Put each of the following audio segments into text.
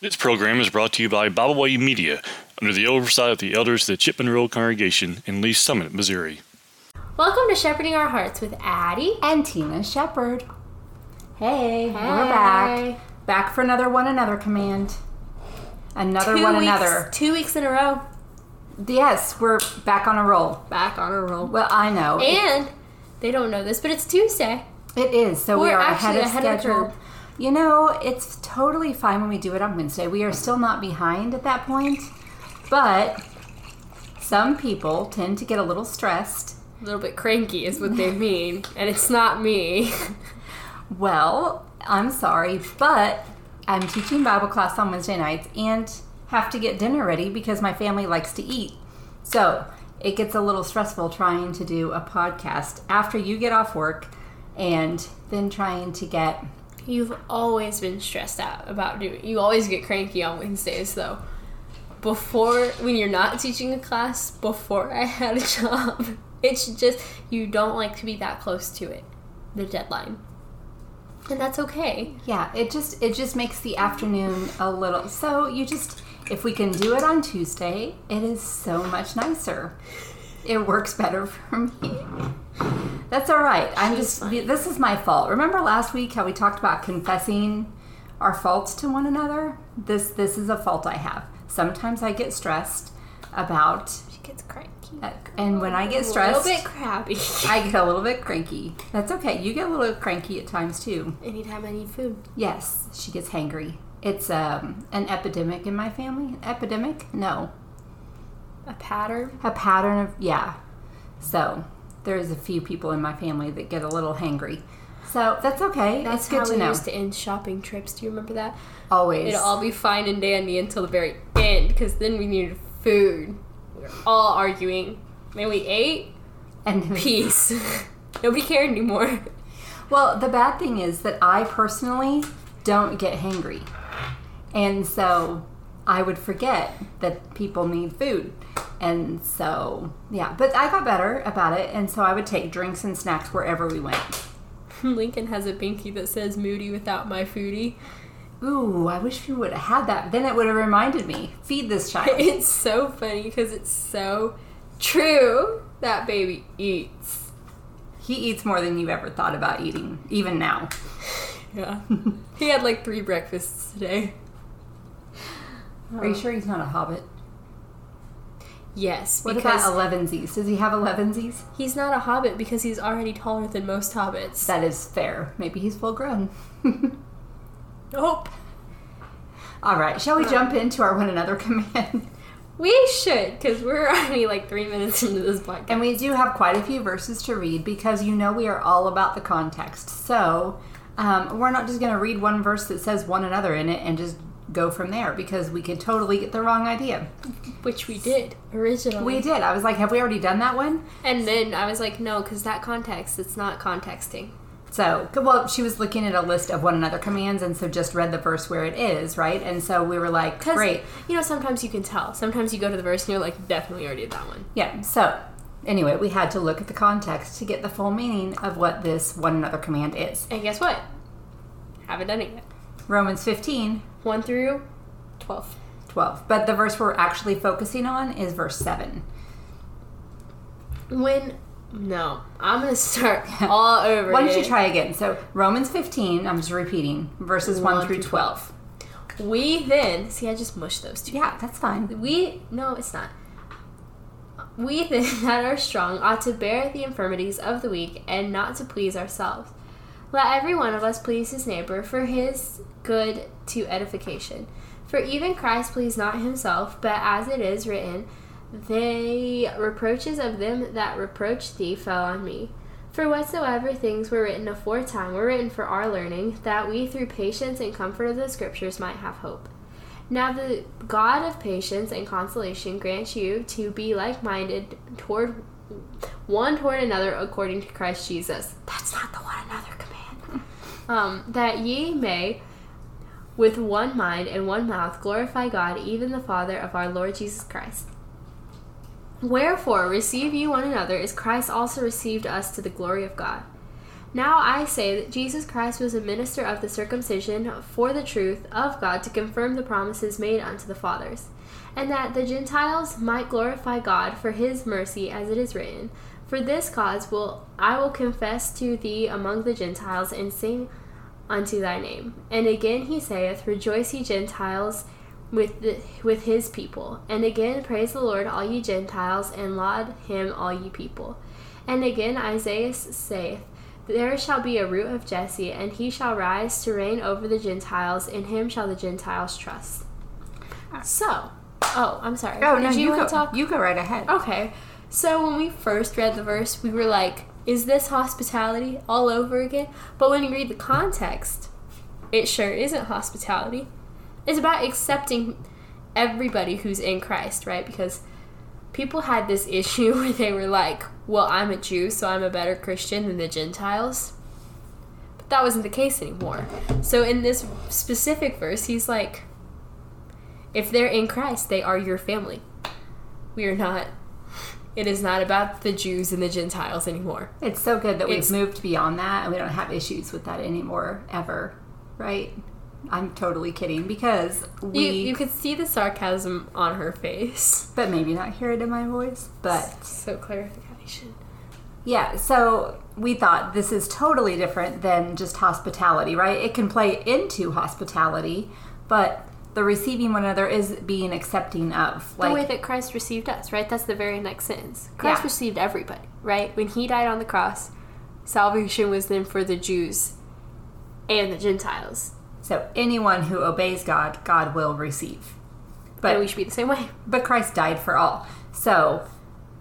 This program is brought to you by Bible Way Media under the oversight of the elders of the Chipman Road Congregation in Lee Summit, Missouri. Welcome to Shepherding Our Hearts with Addy. and Tina Shepherd. Hey, we're back. Back for another one another command. Another Two one weeks, another. Two weeks in a row. Yes, we're back on a roll. Back on a roll. Well, I know. And they don't know this, but it's Tuesday. it is. So we We're are actually ahead of ahead of the schedule. curve. You know, it's totally fine when we do it on Wednesday. We are still not behind at that point. But some people tend to get a little stressed. A little bit cranky is what they mean, and it's not me. Well, I'm sorry, but I'm teaching Bible class on Wednesday nights and have to get dinner ready because my family likes to eat. So it gets a little stressful trying to do a podcast after you get off work and then trying to get. You've always been stressed out about doing. You always get cranky on Wednesdays, though. Before, when you're not teaching a class, before I had a job, it's just you don't like to be that close to it, the deadline, and that's okay. Yeah, it just it just makes the afternoon a little. So you just if we can do it on Tuesday, it is so much nicer. It works better for me. That's all right. I'm just this is my fault. Remember last week how we talked about confessing our faults to one another? This this is a fault I have. Sometimes I get stressed about She gets cranky. and when I get stressed, A little bit crabby. I get a little bit cranky. That's okay. You get a little cranky at times too. Anytime I need food. Yes, she gets hangry. It's um, an epidemic in my family. An epidemic? No, A pattern. a pattern of yeah. So there's a few people in my family that get a little hangry. So that's okay. That's it's good how to we know. used to end shopping trips. Do you remember that? Always. It'd all be fine and dandy until the very end, because then we needed food. We were all arguing. Then we ate. and Peace. Nobody cared anymore. well, the bad thing is that I personally don't get hangry, and so I would forget that people need food. And so, yeah, but I got better about it, and so I would take drinks and snacks wherever we went. Lincoln has a binky that says "Moody without my foodie." Ooh, I wish we would have had that. Then it would have reminded me. Feed this child. It's so funny because it's so true. That baby eats. he eats more than you ever thought about eating, even now. Yeah. he had like three breakfasts today. Are you uh, sure he's not a hobbit? Yes, What because about elevensies? Does he have elevensies? he's not a hobbit because he's already taller than most hobbits. That is fair. Maybe he's full grown. Nope. All right, shall we jump into our one another command? We should, because we're already like three minutes into this podcast. And we do have quite a few verses to read because you know we are all about the context. So um, we're not just going to read one verse that says one another in it and just go from there because we could totally get the wrong idea. Which we did originally. We did. I was like, have we already done that one? And then I was like, no, because that context, it's not contexting. So, well, she was looking at a list of one another commands, and so just read the verse where it is, right? And so we were like, great. you know, sometimes you can tell. Sometimes you go to the verse and you're like, definitely already did that one. Yeah. So, anyway, we had to look at the context to get the full meaning of what this one another command is. And guess what? Haven't done it yet. Romans 15, 1 through 12. 12. But the verse we're actually focusing on is verse 7. When, no, I'm going to start all over Why don't you try again? So, Romans 15, I'm just repeating, verses 1, through 12. We then, see, I just mushed those two. Yeah, that's fine. We no, it's not. We then that are strong ought to bear the infirmities of the weak and not to please ourselves. Let every one of us please his neighbor for his good to edification. For even Christ pleased not himself, but as it is written, the reproaches of them that reproached thee fell on me. For whatsoever things were written aforetime were written for our learning, that we through patience and comfort of the Scriptures might have hope. Now the God of patience and consolation grant you to be like minded toward one toward another according to Christ Jesus. That's not the one. Um, that ye may with one mind and one mouth glorify God, even the Father of our Lord Jesus Christ. Wherefore receive ye one another, as Christ also received us to the glory of God. Now I say that Jesus Christ was a minister of the circumcision for the truth of God to confirm the promises made unto the fathers, and that the Gentiles might glorify God for his mercy, as it is written, For this cause will I will confess to thee among the Gentiles, and sing unto thy name. And again he saith, Rejoice ye Gentiles with the, with his people. And again praise the Lord all ye Gentiles, and laud him all ye people. And again Isaiah saith, there shall be a root of Jesse, and he shall rise to reign over the Gentiles. In him shall the Gentiles trust. Uh, so, oh, I'm sorry. Oh Did no, you, wanna go. talk? You go right ahead. Okay. So when we first read the verse, we were like, "Is this hospitality all over again?" But when you read the context, it sure isn't hospitality. It's about accepting everybody who's in Christ, right? Because people had this issue where they were like, well, I'm a Jew, so I'm a better Christian than the Gentiles. But that wasn't the case anymore. So in this specific verse, he's like, if they're in Christ, they are your family. We are not. It is not about the Jews and the Gentiles anymore. It's so good that we've moved beyond that and we don't have issues with that anymore, ever. Right? I'm totally kidding because we. You, you could see the sarcasm on her face. but maybe not hear it in my voice. But So clarification. yeah, so we thought this is totally different than just hospitality, right? It can play into hospitality, but the receiving one another is being accepting of. the way that Christ received us, right? That's the very next sentence. Christ Yeah. received everybody, right? When he died on the cross, salvation was then for the Jews and the Gentiles. so anyone who obeys God, God will receive. But and we should be the same way. but Christ died for all. So,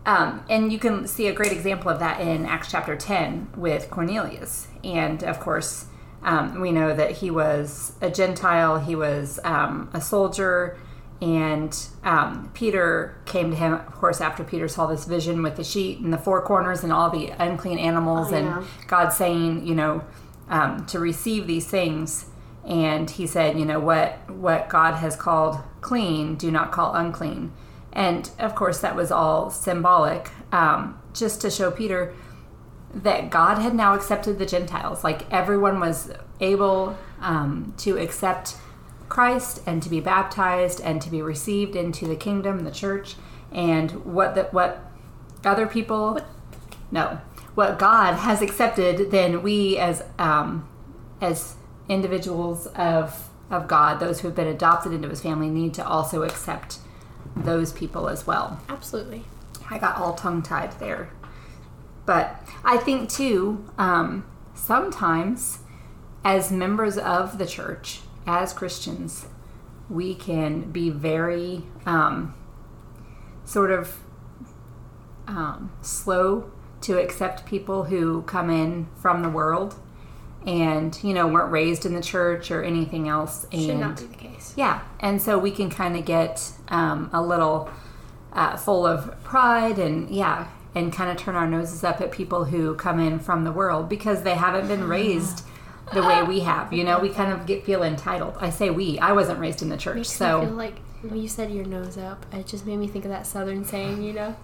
um, and you can see a great example of that in Acts chapter 10 with Cornelius. And of course, um, we know that he was a Gentile, he was um, a soldier, and um, Peter came to him, of course, after Peter saw this vision with the sheet and the four corners and all the unclean animals, Oh, and. God saying, you know, um, to receive these things. And he said, you know, what what God has called clean, do not call unclean. And of course, that was all symbolic, um, just to show Peter that God had now accepted the Gentiles. Like everyone was able um, to accept Christ and to be baptized and to be received into the kingdom, the church, and what the, what other people no what God has accepted, then we as um, as individuals of of God, those who have been adopted into His family, need to also accept those people as well. Absolutely. I got all tongue tied there. But I think too, um, sometimes as members of the church, as Christians, we can be very um, sort of um, slow to accept people who come in from the world and, you know, weren't raised in the church or anything else. And Should not be the case. yeah, and so we can kind of get um, a little uh, full of pride and yeah, and kind of turn our noses up at people who come in from the world because they haven't been raised the way we have. You know, we kind of get feel entitled. I say we. I wasn't raised in the church, Makes me feel so like when you said your nose up, it just made me think of that southern saying, you know,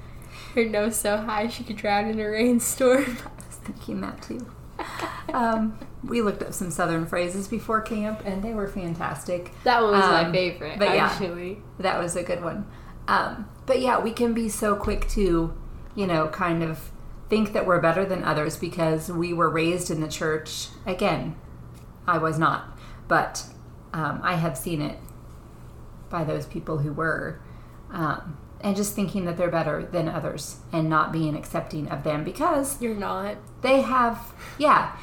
her nose so high she could drown in a rainstorm. I was thinking that too. Um, we looked up some southern phrases before camp, and they were fantastic. That one was my Um, favorite, but yeah. actually. That was a good one. Um, but yeah, we can be so quick to, you know, kind of think that we're better than others because we were raised in the church. Again, I was not, but um, I have seen it by those people who were. Um, and just thinking that they're better than others and not being accepting of them because You're not. they have yeah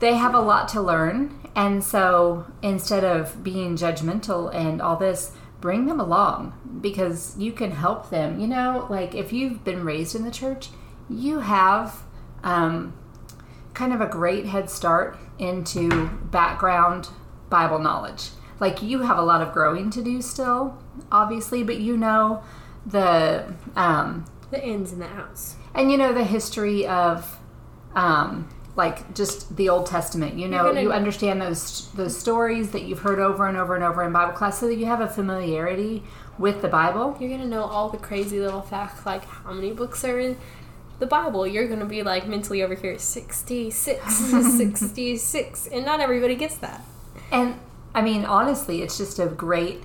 they have a lot to learn and so instead of being judgmental and all this bring them along because you can help them you know like if you've been raised in the church you have um, kind of a great head start into background bible knowledge like you have a lot of growing to do still obviously but you know the um, The ins and the outs. and you know the history of um like just the old testament you know gonna- you understand those those stories that you've heard over and over and over in bible class so that you have a familiarity with the bible You're gonna know all the crazy little facts, like how many books are in the Bible, you're going to be like mentally over here 66, 66, and not everybody gets that. And I mean, honestly, it's just a great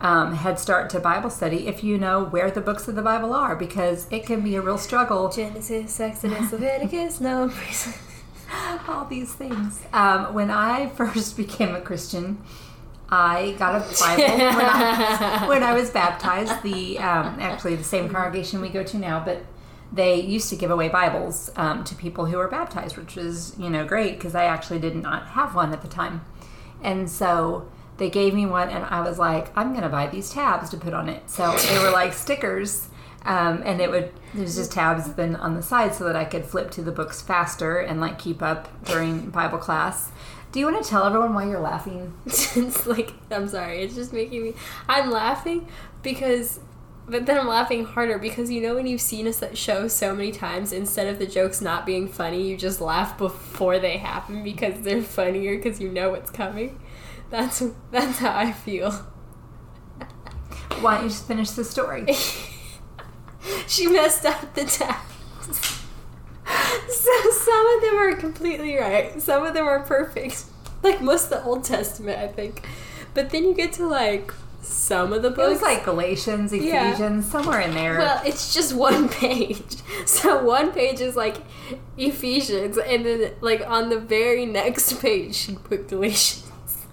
um, head start to Bible study if you know where the books of the Bible are, because it can be a real struggle. Genesis, Exodus, Leviticus, Numbers. All these things. Um, when I first became a Christian, I got a Bible when I, when I was baptized. The um, actually the same congregation we go to now, but they used to give away Bibles um, to people who were baptized, which was you know great because I actually did not have one at the time, and so they gave me one, and I was like, I'm gonna buy these tabs to put on it. So they were like stickers. Um, and it would there's just tabs then on the side so that I could flip to the books faster and like keep up during Bible class. Do you want to tell everyone why you're laughing? it's like, I'm sorry, it's just making me. I'm laughing because. But then I'm laughing harder because you know when you've seen a show so many times, instead of the jokes not being funny, you just laugh before they happen because they're funnier because you know what's coming. That's that's how I feel. Why don't you just finish the story? she messed up the tabs. So some of them are completely right. Some of them are perfect. Like most of the Old Testament, I think. But then you get to like some of the It books. was like Galatians, Yeah. Ephesians, somewhere in there. well, it's just one page. So one page is like Ephesians, and then like on the very next page she put Galatians.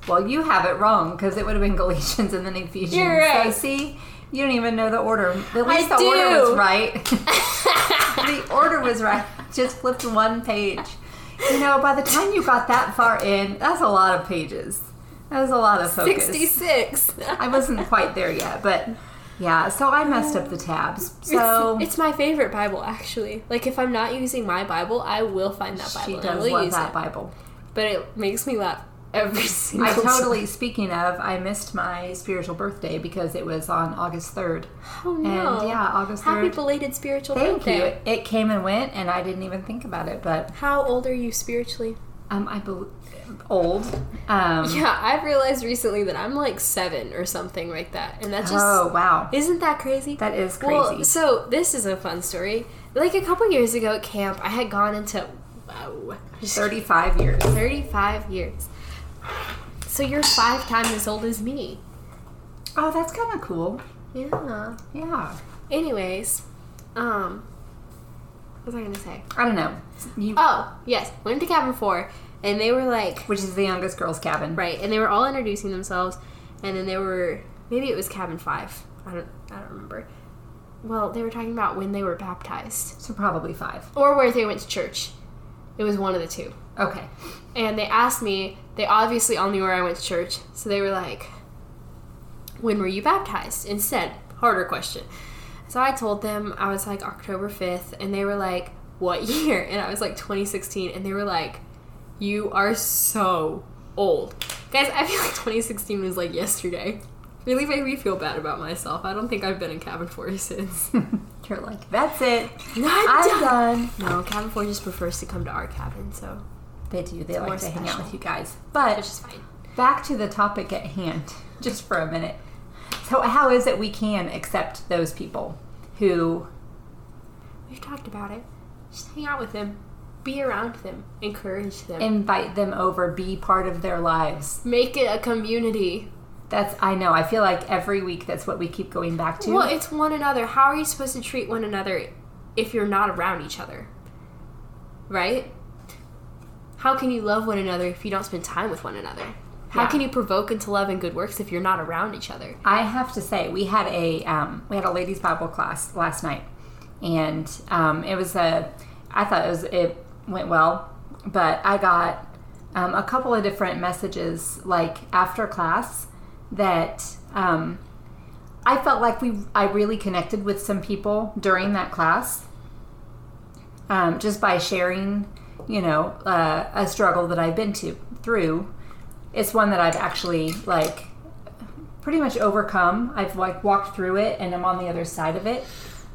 Well, you have it wrong because it would have been Galatians and then Ephesians. You're right. So see, you don't even know the order. At I least the order was right. the order was right. Just flipped one page. You know, by the time you got that far in, that's a lot of pages. That was a lot of focus. Sixty-six. I wasn't quite there yet, but yeah. So I messed up the tabs. So it's, it's my favorite Bible, actually. Like if I'm not using my Bible, I will find that Bible she and I does will love use that it. Bible. But it makes me laugh every single I time. totally. Speaking of, I missed my spiritual birthday because it was on August third. Oh no! And yeah, August 3rd. Happy belated spiritual Thank birthday. you. It came and went, and I didn't even think about it. But How old are you spiritually? um, I bel old. Um, Yeah, I've realized recently that I'm like seven or something like that, and that just Oh wow, isn't that crazy? that is crazy. Well, so this is a fun story. Like a couple years ago at camp, I had gone into wow, Thirty-five years. 35 years. So you're five times as old as me. Oh, that's kind of cool. Yeah. Yeah. Anyways, um, what was I gonna say? I don't know. You, Oh, yes, went to cabin four, and they were like, which is the youngest girl's cabin. right, and they were all introducing themselves, and then they were maybe it was cabin five. I don't, I don't remember. Well, they were talking about when they were baptized So probably five. or where they went to church. It was one of the two. Okay. And they asked me, they obviously all knew where I went to church, so they were like, When were you baptized? Instead, harder question. So I told them I was like October 5th, and they were like, What year? And I was like 2016, and they were like, You are so old. Guys, I feel like 2016 was like yesterday. Really made me feel bad about myself. I don't think I've been in cabin 4 since. You're like, that's it. Not I'm done. No, cabin 4 just prefers to come to our cabin, so They do. They more like to hang out with you guys. which But is fine. back to the topic at hand, just for a minute. So, how is it we can accept those people who We've talked about it. Just hang out with them, be around them, encourage them, invite them over, be part of their lives? make it a community. That's I know. I feel like every week that's what we keep going back to. Well, it's one another. How are you supposed to treat one another if you're not around each other? Right? How can you love one another if you don't spend time with one another? How Yeah. can you provoke into love and good works if you're not around each other? I have to say, we had a um, we had a ladies' Bible class last night, and um, it was a. I thought it was it went well, but I got um, a couple of different messages like after class that um, I felt like we I really connected with some people during that class, um, just by sharing, you know, uh, a struggle that I've been to through. It's one that I've actually like pretty much overcome. I've like walked through it and I'm on the other side of it.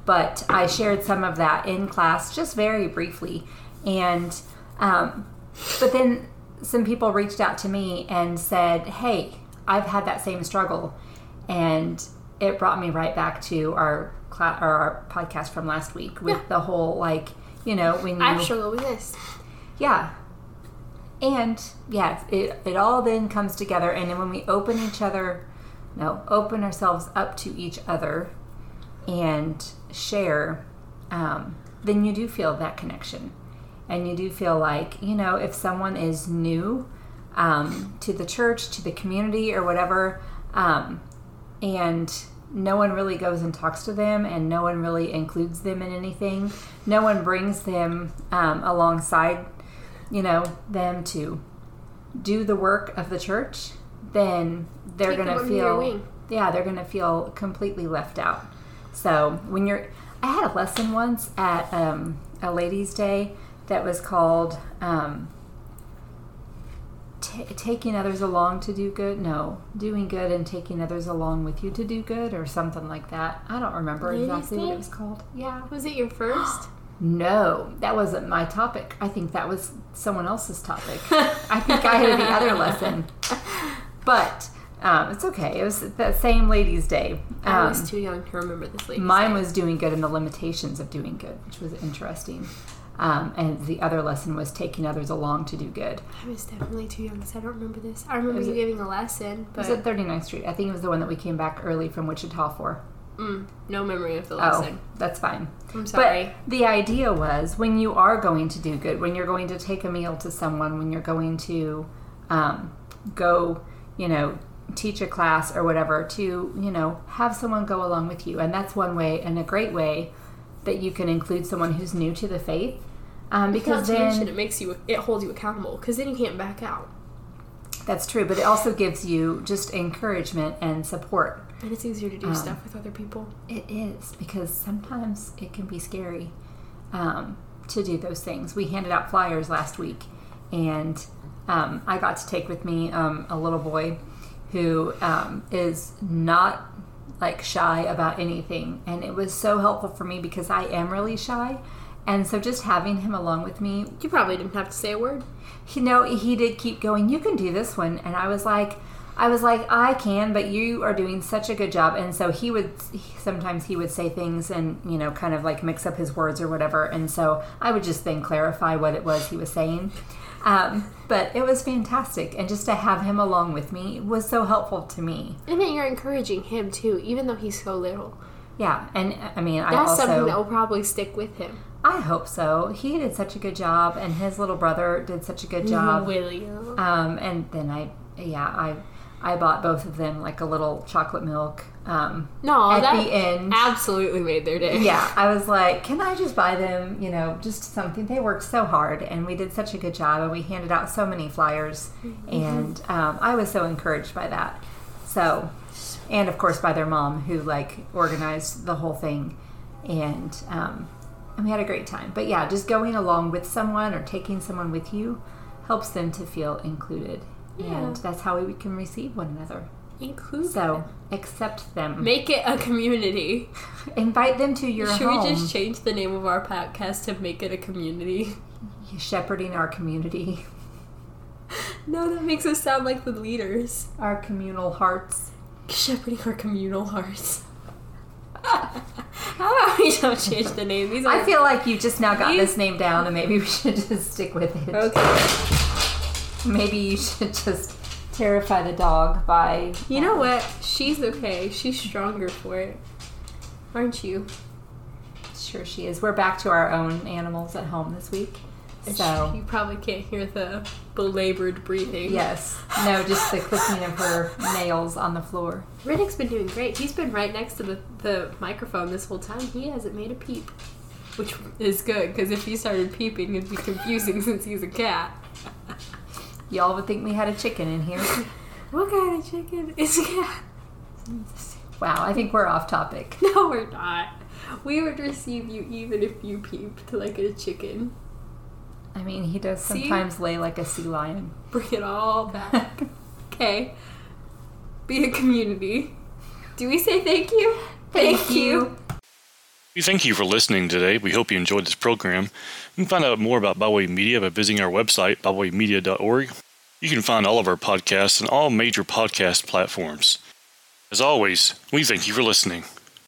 But I shared some of that in class just very briefly. And, um, but then some people reached out to me and said, Hey, I've had that same struggle. And it brought me right back to our, cla- or our podcast from last week with Yeah. the whole like, You know, when you I struggle with this. yeah. And yeah, it it all then comes together and then when we open each other no, open ourselves up to each other and share, um, then you do feel that connection. And you do feel like, you know, if someone is new um, to the church, to the community, or whatever, um, and no one really goes and talks to them, and no one really includes them in anything, no one brings them um, alongside, you know, them to do the work of the church, then they're Take going to under your feel yeah they're to feel completely left out. So when you're i had a lesson once at um, a ladies day that was called um, ta taking others along to do good no doing good and taking others along with you to do good or something like that i don't remember Ladies' exactly what it was called yeah Was it your first? no, that wasn't my topic. I think that was someone else's topic. I think I had the other lesson. But um, it's okay. It was that same ladies' day. I Um, was too young to remember this lady. mine was doing good and the limitations of doing good, which was interesting. Um, and the other lesson was taking others along to do good. I was definitely too young because I don't remember this. I remember you it- giving a lesson, It but was at 39th Street. I think it was the one that we came back early from Wichita for. mm, no memory of the lesson. Oh, lesson. that's fine. I'm sorry. But the idea was when you are going to do good, when you're going to take a meal to someone, when you're going to um, go, you know, teach a class or whatever, to, you know, have someone go along with you. And that's one way and a great way that you can include someone who's new to the faith. Um, because then it makes you it holds you accountable because then you can't back out that's true, but it also gives you just encouragement and support. and it's easier to do Um, stuff with other people. It is because sometimes it can be scary um, to do those things. We handed out flyers last week, and um, I got to take with me um, a little boy who um, is not like shy about anything, and it was so helpful for me because I am really shy. And so, just having him along with me You probably didn't have to say a word. you know he did keep going you can do this one. And i was like i was like i can but you are doing such a good job. And so he would sometimes he would say things and you know kind of like mix up his words or whatever. And so i would just then clarify what it was he was saying. Um, but it was fantastic. And just to have him along with me was so helpful to me. And then you're encouraging him too, even though he's so little. yeah. And i mean i That's also something that will probably stick with him. I hope so he did such a good job and his little brother did such a good job William. Um, and then I, yeah, I, I bought both of them like a little chocolate milk. Um, No, at the end, absolutely made their day. yeah, I was like, can I just buy them? You know, just something. They worked so hard, and we did such a good job, and we handed out so many flyers, and um, I was so encouraged by that. So, and of course by their mom who like organized the whole thing, and um, and we had a great time. But yeah, just going along with someone or taking someone with you helps them to feel included, Yeah. and that's how we can receive one another. Include So accept them, Make it a community. invite them to your Should home. we just change the name of our podcast to make it a community? shepherding our community, No, that makes us sound like the leaders. our communal hearts. Shepherding our communal hearts. We don't change the name? These I feel like you just now got You- this name down, and maybe we should just stick with it. okay. Maybe you should just terrify the dog by. You know what? She's okay. She's stronger for it. Aren't you? Sure, she is. We're back to our own animals at home this week. So, you probably can't hear the belabored breathing. yes. No, just the clicking of her nails on the floor. Riddick's been doing great. He's been right next to the, the microphone this whole time. He hasn't made a peep. Which is good, because if he started peeping, it'd be confusing since he's a cat. Y'all would think we had a chicken in here. What kind of chicken is a cat? Wow, I think we're off topic. No, we're not. We would receive you even if you peeped like a chicken. I mean, he does See? sometimes lay like a sea lion. Bring it all back. Okay. Be a community. Do we say thank you? Thank you. We thank you for listening today. We hope you enjoyed this program. You can find out more about Byway Media by visiting our website, bywaymedia.org. You can find all of our podcasts on all major podcast platforms. As always, we thank you for listening.